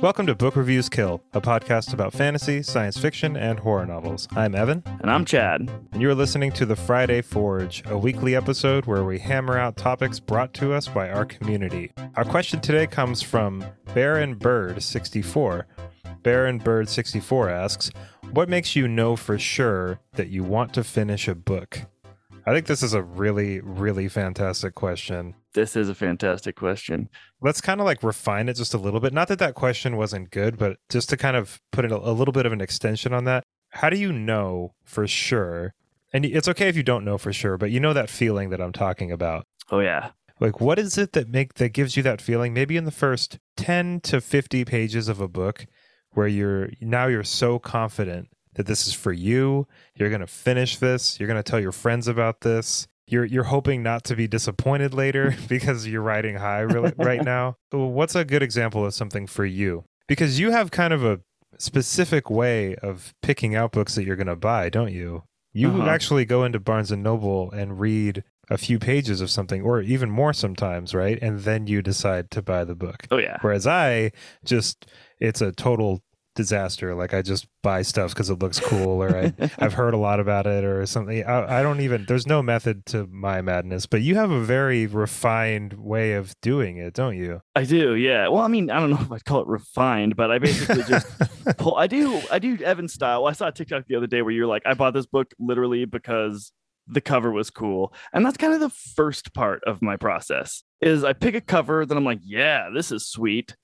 Welcome to Book Reviews Kill, a podcast about fantasy, science fiction, and horror novels. I'm Evan. And I'm Chad. And you're listening to The Friday Forge, a weekly episode where we hammer out topics brought to us by our community. Our question today comes from Baron Bird 64. Baron Bird 64 asks, What makes you know for sure that you want to finish a book? I think this is a really, really fantastic question. This is a fantastic question. Let's kind of like refine it just a little bit. Not that that question wasn't good, but just to kind of put it a, a little bit of an extension on that. How do you know for sure? And it's okay if you don't know for sure, but you know that feeling that I'm talking about. Oh yeah. Like what is it that make that gives you that feeling maybe in the first 10 to 50 pages of a book where you're now you're so confident that this is for you. You're going to finish this. You're going to tell your friends about this. You're you're hoping not to be disappointed later because you're riding high really, right now. What's a good example of something for you? Because you have kind of a specific way of picking out books that you're going to buy, don't you? You uh-huh. actually go into Barnes and Noble and read a few pages of something or even more sometimes, right? And then you decide to buy the book. Oh yeah. Whereas I just it's a total disaster. Like I just buy stuff because it looks cool, or I, have heard a lot about it, or something. I, I, don't even. There's no method to my madness, but you have a very refined way of doing it, don't you? I do. Yeah. Well, I mean, I don't know if I'd call it refined, but I basically just pull. I do. I do Evan style. I saw a TikTok the other day where you're like, I bought this book literally because the cover was cool and that's kind of the first part of my process is i pick a cover then i'm like yeah this is sweet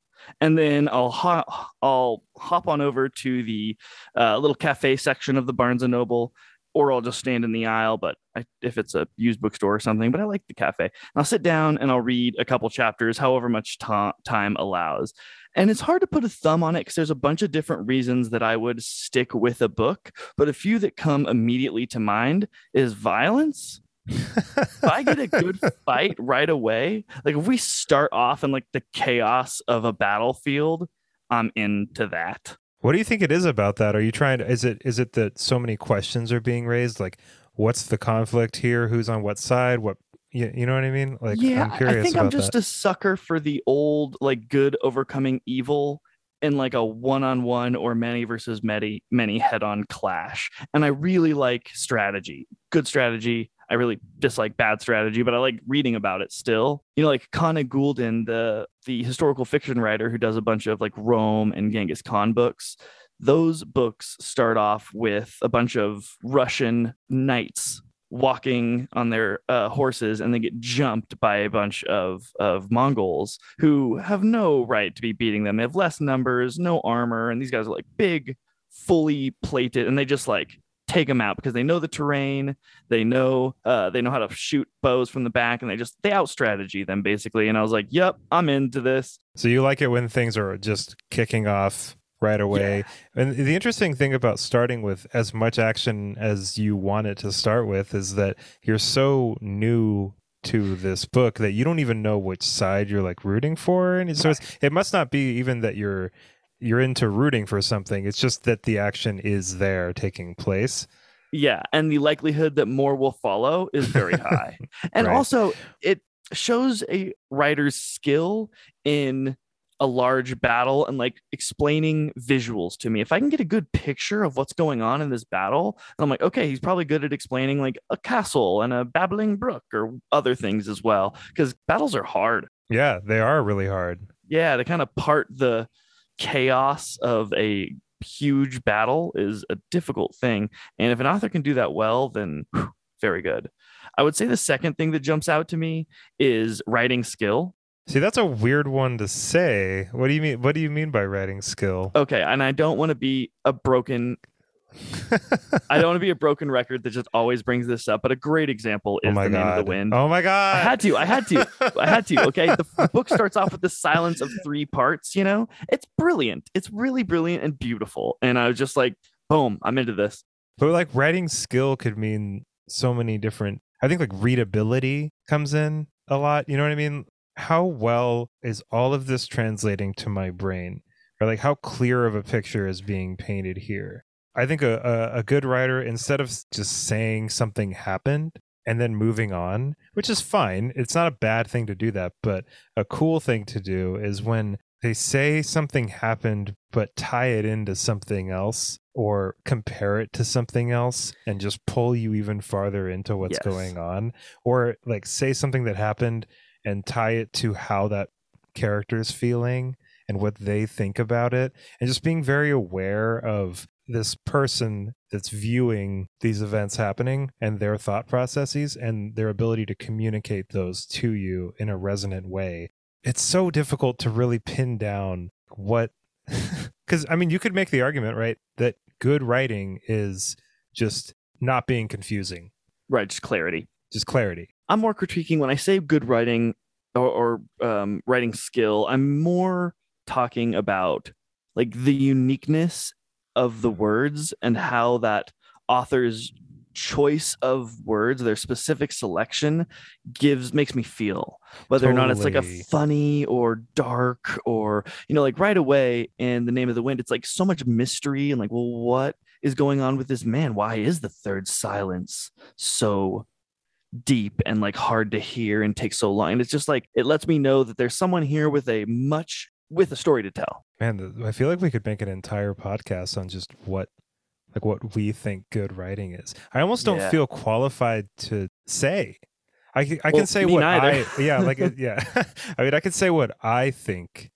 and then I'll hop I'll hop on over to the uh, little cafe section of the Barnes and Noble, or I'll just stand in the aisle. But I, if it's a used bookstore or something, but I like the cafe. And I'll sit down and I'll read a couple chapters, however much ta- time allows. And it's hard to put a thumb on it because there's a bunch of different reasons that I would stick with a book. But a few that come immediately to mind is violence if I get a good fight right away, like if we start off in like the chaos of a battlefield, I'm into that. What do you think it is about that? Are you trying to is it is it that so many questions are being raised like what's the conflict here? Who's on what side? What you, you know what I mean? Like yeah, i think I'm just that. a sucker for the old like good overcoming evil in like a one-on-one or many versus many many head-on clash. And I really like strategy. Good strategy, I really dislike bad strategy, but I like reading about it still. You know, like Conn Iggulden, the the historical fiction writer who does a bunch of like Rome and Genghis Khan books. Those books start off with a bunch of Russian knights walking on their uh, horses and they get jumped by a bunch of, of Mongols who have no right to be beating them. They have less numbers, no armor, and these guys are like big, fully plated, and they just like take them out because they know the terrain they know uh, they know how to shoot bows from the back and they just they out strategy them basically and i was like yep i'm into this so you like it when things are just kicking off right away yeah. and the interesting thing about starting with as much action as you want it to start with is that you're so new to this book that you don't even know which side you're like rooting for and so it must not be even that you're you're into rooting for something. It's just that the action is there taking place. Yeah, and the likelihood that more will follow is very high. and right. also it shows a writer's skill in a large battle and like explaining visuals to me. If I can get a good picture of what's going on in this battle, I'm like, okay, he's probably good at explaining like a castle and a babbling brook or other things as well. Because battles are hard. Yeah, they are really hard. Yeah, to kind of part the chaos of a huge battle is a difficult thing. And if an author can do that well, then whew, very good. I would say the second thing that jumps out to me is writing skill. See, that's a weird one to say. What do you mean? What do you mean by writing skill? Okay, and I don't want to be a broken I don't want to be a broken record that just always brings this up, but a great example oh is oh the God. name of the wind. Oh my god! I had to. I had to. I had to. Okay, the, the book starts off with the silence of three parts. You know, it's brilliant. It's really brilliant and beautiful. And I was just like, boom, I'm into this. But like writing skill could mean so many different. I think like readability comes in a lot. You know what I mean? How well is all of this translating to my brain? Or like how clear of a picture is being painted here? I think a, a, a good writer, instead of just saying something happened and then moving on, which is fine, it's not a bad thing to do that. But a cool thing to do is when they say something happened but tie it into something else or compare it to something else and just pull you even farther into what's Yes. going on or like say something that happened and tie it to how that character is feeling and what they think about it and just being very aware of this person that's viewing these events happening and their thought processes and their ability to communicate those to you in a resonant way. It's so difficult to really pin down what because i mean you could make the argument right that good writing is just not being confusing. Right, just clarity. just clarity I'm more critiquing when I say good writing or, or um, writing skill. I'm more talking about like the uniqueness of the words and how that author's choice of words, their specific selection, gives makes me feel whether or not it's like a funny or dark or you know like right away in the name of the wind, it's like so much mystery and like well what is going on with this man? Why is the third silence so deep and like hard to hear and take so long. And it's just like it lets me know that there's someone here with a much with a story to tell. man i feel like we could make an entire podcast on just what like what we think good writing is i almost don't Yeah. feel qualified to say i, I Well, can say what neither. i yeah like yeah i mean i can say what i think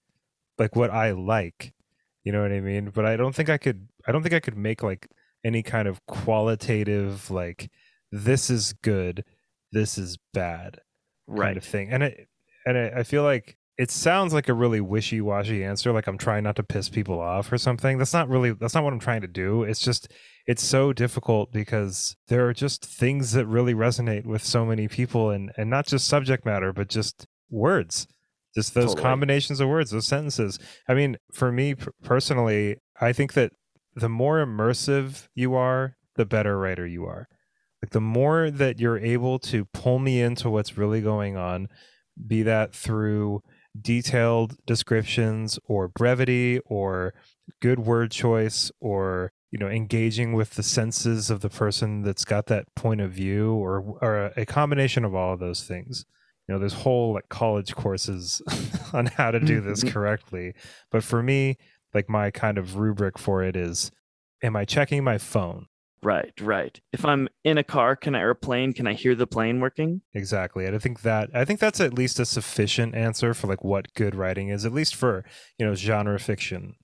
like what i like you know what i mean but i don't think i could i don't think i could make like any kind of qualitative like this is good this is bad kind of thing. And it and it, I feel like it sounds like a really wishy-washy answer like I'm trying not to piss people off or something. That's not really that's not what I'm trying to do. It's just it's so difficult because there are just things that really resonate with so many people and and not just subject matter but just words. Just those Totally. combinations of words, those sentences. I mean, for me personally, I think that the more immersive you are, the better writer you are. Like the more that you're able to pull me into what's really going on, be that through detailed descriptions or brevity or good word choice or you know engaging with the senses of the person that's got that point of view or or a combination of all of those things. You know there's whole like college courses on how to do this mm-hmm. correctly. But for me like my kind of rubric for it is am i checking my phone Right, right. If I'm in a car, can I or a plane, can I hear the plane working? Exactly. And I think that I think that's at least a sufficient answer for like what good writing is, at least for, you know, genre fiction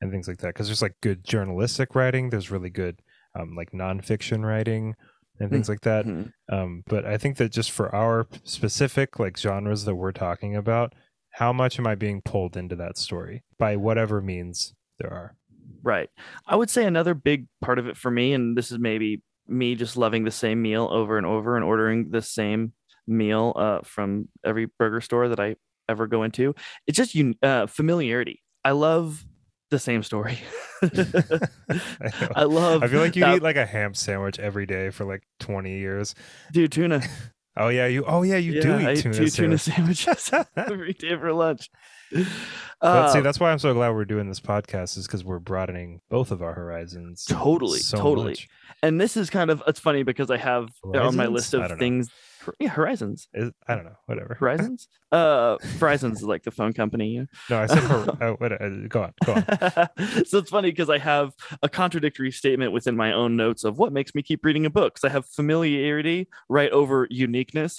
and things like that. Because there's like good journalistic writing, there's really good um, like nonfiction writing and things like that. Mhm. Um, but I think that just for our specific like genres that we're talking about, how much am I being pulled into that story by whatever means there are? Right. I would say another big part of it for me, and this is maybe me just loving the same meal over and over and ordering the same meal uh, from every burger store that I ever go into. It's just uh, familiarity. I love the same story. I. I love. I feel like you that- eat like a ham sandwich every day for like 20 years. dude tuna. Oh yeah, you. Oh yeah, you do Yeah, I eat eat tuna. two tuna sandwiches every day for lunch. But see, Uh, that's why I'm so glad we're doing this podcast is because we're broadening both of our horizons. Totally, so totally. much. and this is kind of it's funny because I have on my list of don't know. things. Yeah, Horizons. Is- I don't know. Whatever. Horizons. uh, Verizons is like the phone company. No, I said. oh, what, uh, go on. Go on. so it's funny because I have a contradictory statement within my own notes of what makes me keep reading a book. 'Cause I have familiarity right over uniqueness,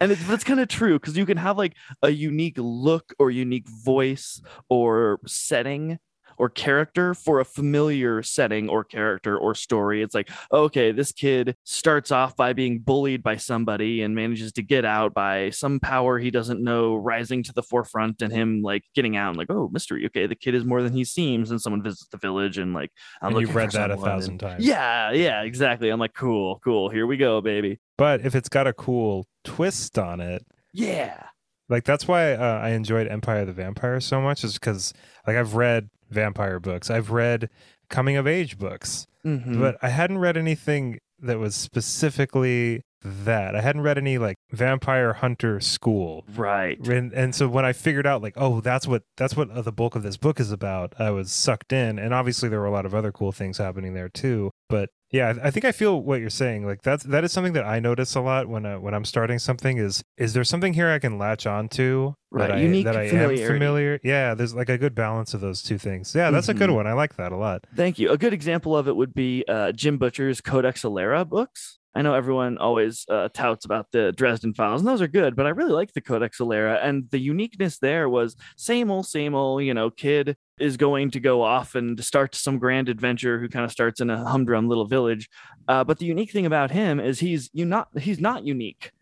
and it's that's kind of true because you can have like a unique look or unique voice or setting or character for a familiar setting or character or story. It's like, okay, this kid starts off by being bullied by somebody and manages to get out by some power he doesn't know rising to the forefront and him like getting out and like, oh, mystery. Okay, the kid is more than he seems. And someone visits the village and like, I'm and you've read that a someone, and- thousand times. Yeah, yeah, exactly. I'm like, cool, cool. Here we go, baby. But if it's got a cool twist on it, Yeah. like that's why uh, I enjoyed Empire of the Vampire so much, is because like I've read vampire books, I've read coming of age books, Mhm. but I hadn't read anything that was specifically that. I hadn't read any like vampire hunter school. right. And, and so when I figured out like, oh, that's what that's what uh, the bulk of this book is about, I was sucked in. And obviously there were a lot of other cool things happening there too. But Yeah, I I think I feel what you're saying. Like that's that is something that I notice a lot when I, when I'm starting something. Is is there something here I can latch onto Right, that I unique that I am familiar? Yeah, there's like a good balance of those two things. Yeah, that's a good Mhm. one. I like that a lot. Thank you. A good example of it would be uh, Jim Butcher's Codex Alera books. I know everyone always uh, touts about the Dresden Files, and those are good, but I really like the Codex Alera. And the uniqueness there was same old, same old, you know, kid is going to go off and start some grand adventure who kind of starts in a humdrum little village. Uh, but the unique thing about him is he's you not he's not unique.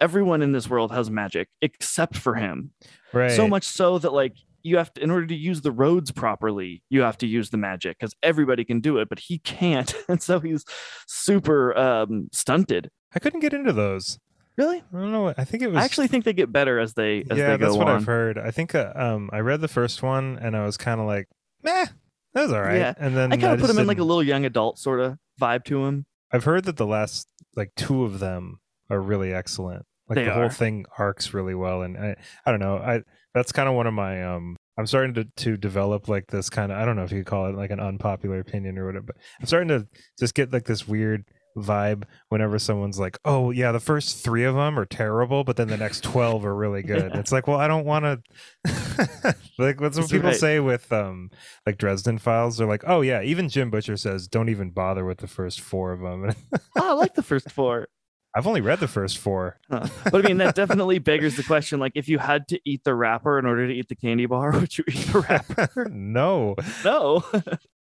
Everyone in this world has magic except for him Right. so much so that like you have to in order to use the roads properly you have to use the magic because everybody can do it but he can't and so he's super um stunted I couldn't get into those. Really I don't know. what- I think it was i actually think they get better as they as yeah, they go that's what on I've heard. I think uh, um I read the first one and I was kind of like, meh, that was all right. Yeah. And then i kind of put him in like a little young adult sort of vibe to him I've heard that the last like two of them are really excellent. Like They the whole thing arcs really well, and I I don't know. I that's kind of one of my um. I'm starting to to develop like this kind of I don't know if you could call it like an unpopular opinion or whatever, but I'm starting to just get like this weird vibe whenever someone's like, "Oh yeah, the first three of them are terrible, but then the next twelve are really good." It's like, well, I don't want to. like that's what people right. say with um like Dresden Files. They're like, "Oh yeah," even Jim Butcher says, "Don't even bother with the first four of them." oh, i like the first four I've only read the first four. Huh. but i mean that definitely beggars the question like if you had to eat the wrapper in order to eat the candy bar would you eat the wrapper no, no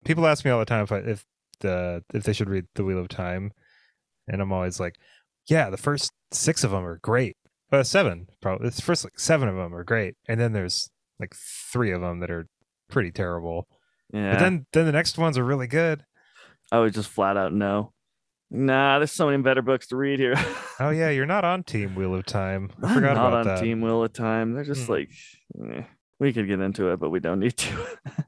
people ask me all the time if I, if the if they should read The Wheel of Time, and I'm always like, yeah, the first six of them are great. Uh, seven probably. The first like seven of them are great, and then there's like three of them that are pretty terrible. yeah But then then the next ones are really good. I would just flat out no. Nah, there's so many better books to read here. Oh yeah, you're not on Team Wheel of Time. I forgot not about on that. Team Wheel of Time. They're just Hmm. like eh, we could get into it, but we don't need to.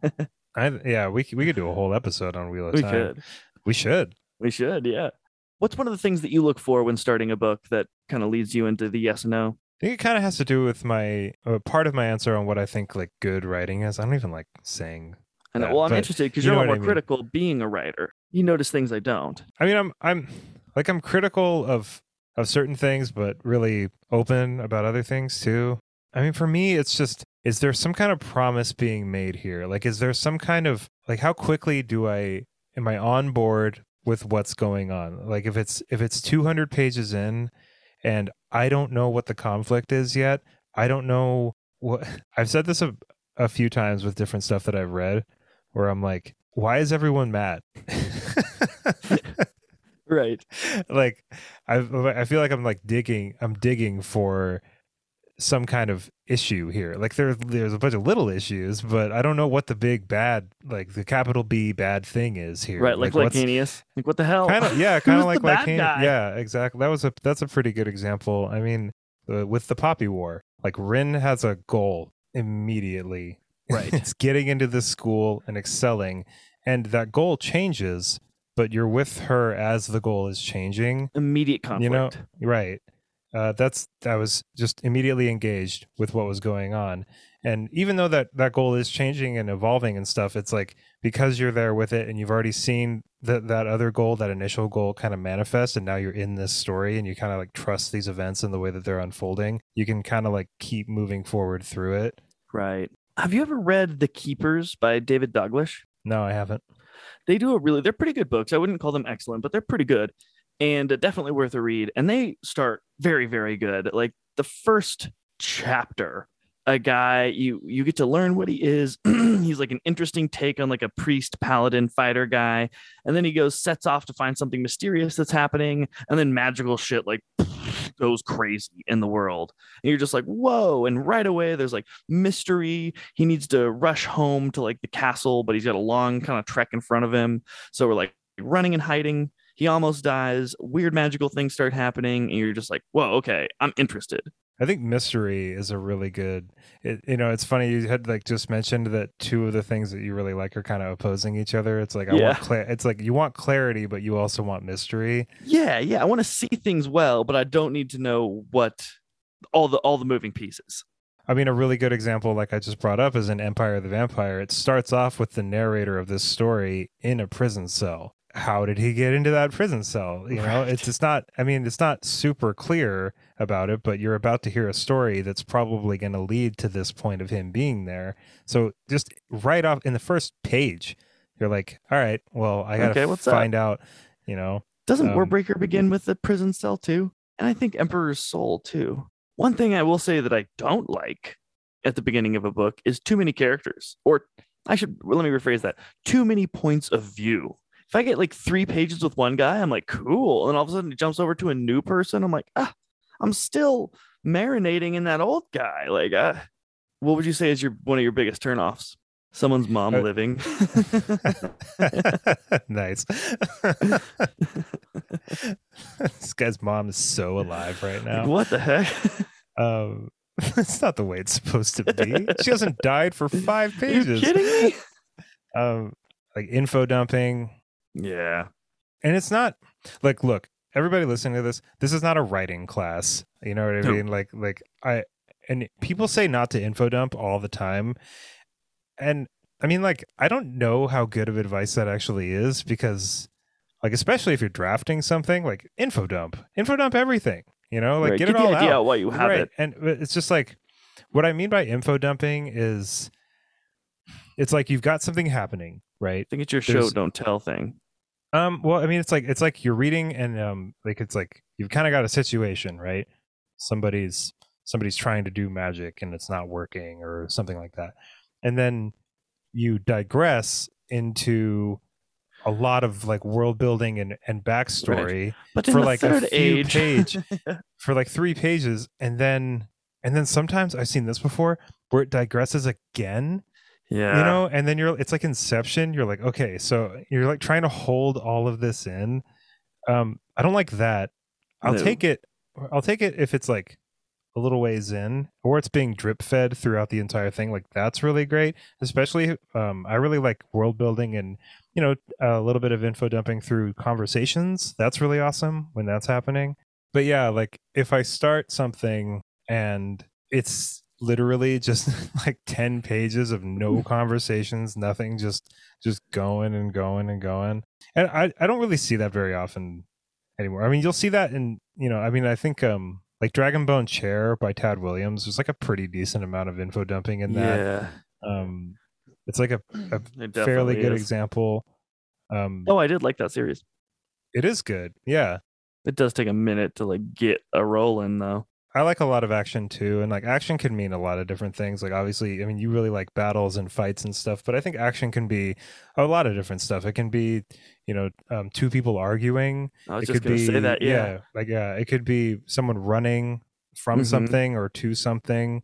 I, yeah, we we could do a whole episode on Wheel of we Time. could. We should. We should, yeah. What's one of the things that you look for when starting a book that kind of leads you into the yes and no? I think it kind of has to do with my uh, part of my answer on what I think like good writing is. I don't even like saying. And well, I'm interested because you you're more I mean. critical being a writer. You notice things I don't. I mean, I'm I'm like I'm critical of of certain things, but really open about other things too. I mean, for me, it's just is there some kind of promise being made here? Like, is there some kind of like how quickly do I am I on board with what's going on? Like, if it's if it's 200 pages in, and I don't know what the conflict is yet. I don't know what I've said this a, a few times with different stuff that I've read, where I'm like, why is everyone mad? Right. like I I feel like I'm like digging I'm digging for some kind of issue here. Like there there's a bunch of little issues, but I don't know what the big bad like the capital B bad thing is here. Right. Like, what's- Lacanius. Like what the hell? kind of yeah, kind of like the bad Yeah, exactly. That was a that's a pretty good example. I mean, uh, with the Poppy War, like Rin has a goal immediately. Right. it's getting into this school and excelling, and that goal changes, but you're with her as the goal is changing. Immediate conflict. You know, right. Uh, that's I was just immediately engaged with what was going on, and even though that that goal is changing and evolving and stuff, it's like because you're there with it and you've already seen that that other goal, that initial goal, kind of manifest, and now you're in this story and you kind of like trust these events and the way that they're unfolding. You can kind of like keep moving forward through it. right. Have you ever read The Keepers by David Douglas? No, I haven't. they do a really they're pretty good books i wouldn't call them excellent but they're pretty good and definitely worth a read and they start very very good. Like the first chapter a guy you you get to learn what he is. He's like an interesting take on like a priest paladin fighter guy and then he goes sets off to find something mysterious that's happening and then magical shit like goes crazy in the world. And you're just like whoa and right away there's like mystery. He needs to rush home to like the castle but he's got a long kind of trek in front of him. So we're like running and hiding he almost dies weird magical things start happening and you're just like whoa okay i'm interested I think mystery is a really good. It, you know, it's funny you had like just mentioned that two of the things that you really like are kind of opposing each other. It's like I Yeah. want cla- It's like you want clarity, but you also want mystery. yeah yeah i want to see things well but i don't need to know what all the all the moving pieces I mean, a really good example, like I just brought up, is in Empire of the Vampire. It starts off with the narrator of this story in a prison cell. How did he get into that prison cell? You know, Right. it's it's not. I mean, it's not super clear about it, but you're about to hear a story that's probably going to lead to this point of him being there. So just right off in the first page, you're like, all right, well, I got to Okay, what's that? find out. You know, Doesn't Um, Warbreaker begin with the prison cell too? And I think Emperor's Soul too. One thing I will say that I don't like at the beginning of a book is too many characters. Or I should let me rephrase that. Too many points of view. If I get like three pages with one guy, I'm like, cool. And all of a sudden it jumps over to a new person. I'm like, ah, I'm still marinating in that old guy. Like, uh, what would you say is your one of your biggest turnoffs? Someone's mom Uh, living. nice. this guy's mom is so alive right now. what the heck? Um, it's not the way it's supposed to be. She hasn't died for five Are you pages. kidding me? Um, like info dumping, Yeah. and it's not like look, everybody listening to this, this is not a writing class. You know what I No. mean? Like, like I and people say not to info dump all the time, and I mean, like, I don't know how good of advice that actually is because, like, especially if you're drafting something, like info dump, info dump everything. You know, like Right, get, it the all out while you have right. it. And it's just like what I mean by info dumping is it's like you've got something happening, right? I think it's your show don't tell thing. Um, well, I mean, it's like it's like you're reading, and um, like it's like you've kind of got a situation, right? Somebody's somebody's trying to do magic and it's not working, or something like that, and then you digress into a lot of like world building and and backstory But for like a few age, page for like three pages, and then and then sometimes I've seen this before where it digresses again yeah, you know and then you're it's like inception you're like okay so you're like trying to hold all of this in. Um i don't like that. I'll No. take it i'll take it if it's like a little ways in or it's being drip fed throughout the entire thing like that's really great especially um i really like world building and you know a little bit of info dumping through conversations. That's really awesome when that's happening. But yeah like if i start something and it's literally just like 10 pages of no conversations nothing just just going and going and going and i i don't really see that very often anymore i mean you'll see that in you know i mean i think um like dragon bone chair by tad williams there's like a pretty decent amount of info dumping in that yeah, um it's like a, a it fairly good is. example um Oh, I did like that series. it is good yeah It does take a minute to like get a roll in though. I like a lot of action too, and like action can mean a lot of different things. Like obviously, I mean, you really like battles and fights and stuff, but I think action can be a lot of different stuff. It can be, you know, um, two people arguing. I was it just could gonna be, say that. Yeah, like yeah, it could be someone running from Mhm. something or to something.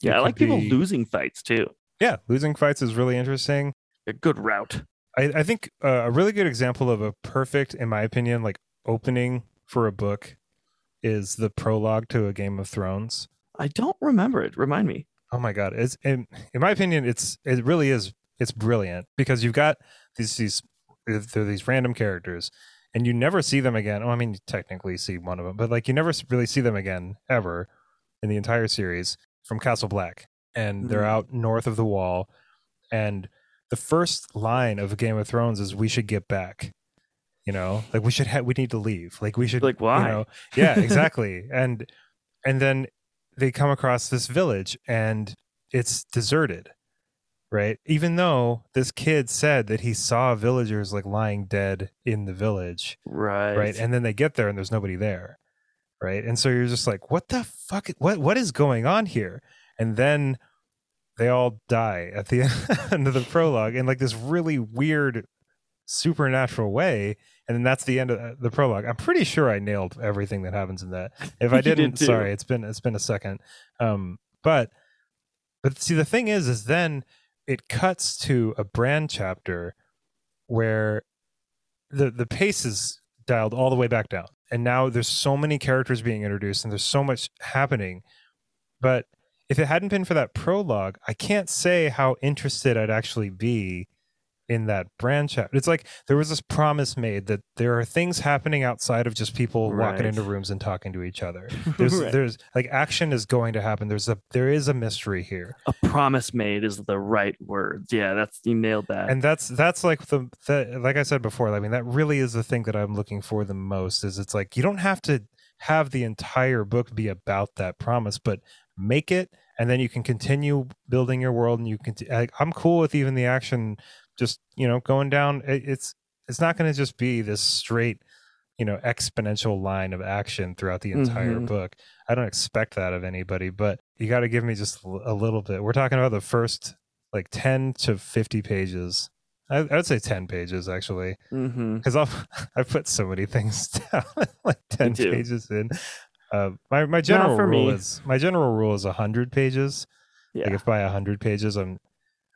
yeah. It I like people be- losing fights too. Yeah, losing fights is really interesting. A good route. I, I think uh, a really good example of a perfect, in my opinion, like opening for a book is the prologue to a Game of Thrones. I don't remember it. Remind me. Oh my god! It's in, in my opinion, it's it really is it's brilliant because you've got these these they're these random characters, and you never see them again. Oh, I mean, you technically see one of them, but like you never really see them again ever in the entire series from Castle Black, and they're Mhm. out north of the Wall, and the first line of Game of Thrones is "We should get back." You know, like we should have we need to leave. Like we should Like, why? You know, yeah, exactly. and and then they come across this village and it's deserted right even though this kid said that he saw villagers like lying dead in the village Right. right and then they get there and there's nobody there right and so you're just like what the fuck what what is going on here and then they all die at the end of the prologue in like this really weird supernatural way and then that's the end of the prologue. I'm pretty sure i nailed everything that happens in that. If i did didn't too. sorry it's been it's been a second. Um but but see the thing is is then it cuts to a brand chapter where the the pace is dialed all the way back down. And now there's so many characters being introduced and there's so much happening. But if it hadn't been for that prologue i can't say how interested i'd actually be in that brand chapter. It's like there was this promise made that there are things happening outside of just people walking into rooms and talking to each other. There's Right. there's like action is going to happen. There's a there is a mystery here. a promise made is the right words. Yeah, that's you nailed that. and that's that's like the, the like i said before i mean that really is the thing that i'm looking for the most is it's like you don't have to have the entire book be about that promise but make it and then you can continue building your world and you can like, i'm cool with even the action just you know going down it's it's not going to just be this straight you know exponential line of action throughout the entire Mhm. book i don't expect that of anybody but you got to give me just a little bit we're talking about the first like 10 to 50 pages i, I would say 10 pages actually mm-hmm. because i've i put so many things down like 10 pages in uh, my, my general for rule me. is my general rule is 100 pages Yeah. like if by 100 pages i'm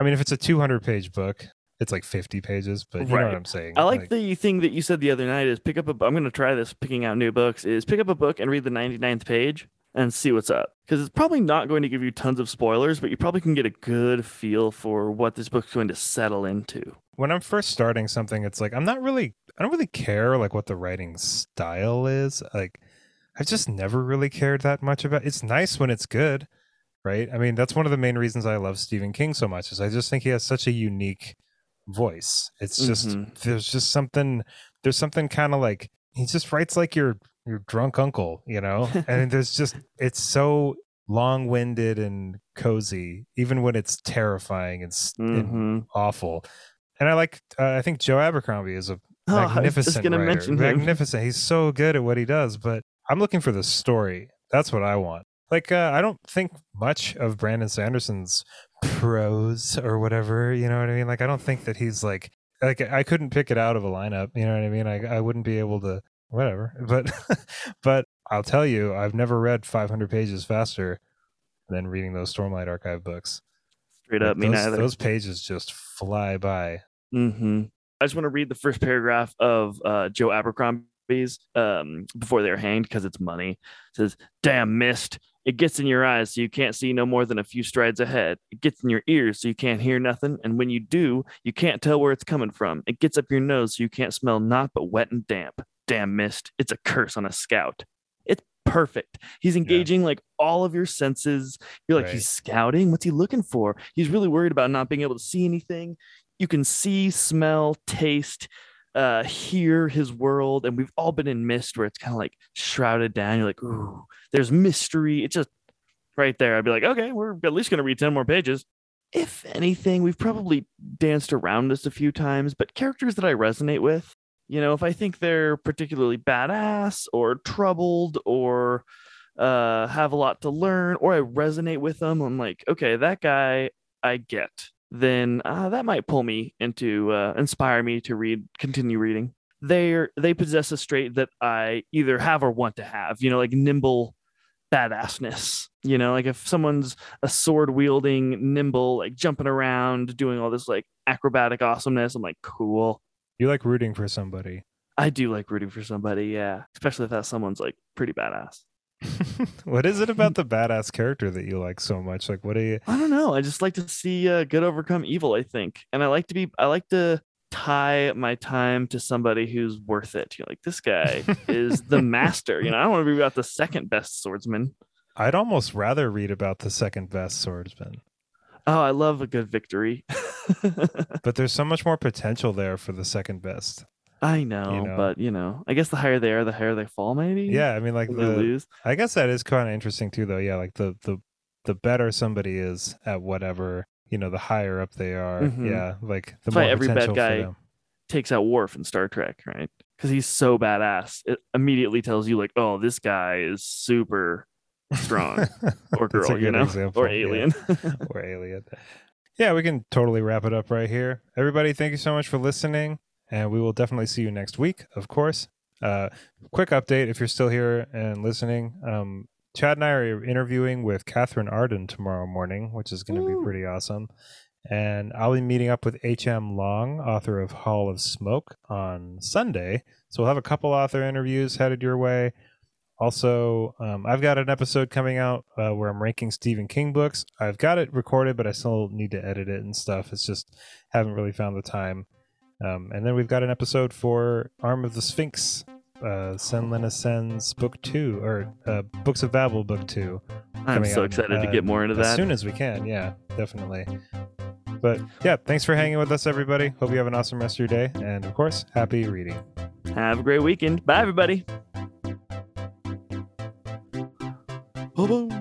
i mean if it's a 200 page book it's like 50 pages but you know what i'm saying I like, the thing that you said the other night is pick up a I'm going to try this picking out new books is pick up a book and read the 99th page and see what's up because it's probably not going to give you tons of spoilers but you probably can get a good feel for what this book's going to settle into. when I'm first starting something, it's like I'm not really I don't really care like what the writing style is. Like I've just never really cared that much about it's nice when it's good, right? I mean, that's one of the main reasons I love Stephen King so much is I just think he has such a unique voice. It's just Mhm. there's just something there's something kind of like he just writes like your your drunk uncle, you know? and there's just it's so long-winded and cozy even when it's terrifying and, s- and awful. And I like, uh, I think Joe Abercrombie is a Oh, magnificent writer. magnificent. He's so good at what he does, but I'm looking for the story. That's what I want. Like, uh, I don't think much of Brandon Sanderson's prose or whatever. You know what I mean? Like, I don't think that he's like, like I couldn't pick it out of a lineup. You know what I mean? I, I wouldn't be able to, whatever. But, but I'll tell you, I've never read 500 pages faster than reading those Stormlight Archive books. Straight Like, up, me those, neither. those pages just fly by. hmm I just want to read the first paragraph of uh, Joe Abercrombie's um, before they're hanged because it's money. It says, "Damn mist! It gets in your eyes so you can't see no more than a few strides ahead. It gets in your ears so you can't hear nothing, and when you do, you can't tell where it's coming from. It gets up your nose so you can't smell naught but wet and damp. Damn mist! It's a curse on a scout. It's perfect. He's engaging like all of your senses. You're like, Right. he's scouting. What's he looking for? He's really worried about not being able to see anything you can see, smell, taste, uh, hear his world. And we've all been in mist where it's kind of like shrouded down. You're like, ooh, there's mystery. It's just right there. I'd be like, okay, we're at least going to read 10 more pages. If anything, we've probably danced around this a few times, but characters that I resonate with, you know, if I think they're particularly badass or troubled or uh, have a lot to learn or I resonate with them, I'm like, okay, that guy I get then uh, that might pull me into uh, inspire me to read continue reading. They they possess a trait that i either have or want to have you know like nimble badassness you know like if someone's a sword wielding nimble like jumping around doing all this like acrobatic awesomeness i'm like cool. You like rooting for somebody. i do like rooting for somebody yeah especially if that someone's like pretty badass what is it about the badass character that you like so much? Like, what do you? I don't know. I just like to see uh, good overcome evil. I think, and I like to be. I like to tie my time to somebody who's worth it. You know, like this guy is the master. You know, I don't want to be about the second best swordsman. I'd almost rather read about the second best swordsman, Oh, I love a good victory. but there's so much more potential there for the second best. I know, know. but you know, I guess the higher they are, the higher they fall. Maybe. Yeah, I mean, like Or they the. lose. I guess that is kind of interesting too, though. Yeah, like the the the better somebody is at whatever you know, the higher up they are. Mhm. Yeah, like the That's why more every bad guy- Takes out Worf in Star Trek, right? Because he's so badass. It immediately tells you, like, oh, this guy is super strong, or girl, you know, example, or yeah. alien. or alien. Yeah, we can totally wrap it up right here. Everybody, thank you so much for listening, and we will definitely see you next week, of course. Uh, quick update if you're still here and listening. Um, Chad and I are interviewing with Katherine Arden tomorrow morning, which is going to be pretty awesome. And I'll be meeting up with H.M. Long, author of Hall of Smoke, on Sunday. So we'll have a couple author interviews headed your way. Also, um, I've got an episode coming out uh, where I'm ranking Stephen King books. I've got it recorded, but I still need to edit it and stuff. It's just haven't really found the time. Um, and then we've got an episode for Arm of the Sphinx, uh, Senlin Ascends Book Two, or uh, Books of Babel Book Two. I'm so out, excited to uh, get more into that. as soon as we can. Yeah, definitely. But yeah, thanks for hanging with us, everybody. Hope you have an awesome rest of your day, and of course, happy reading. Have a great weekend. Bye, everybody. Bye-bye.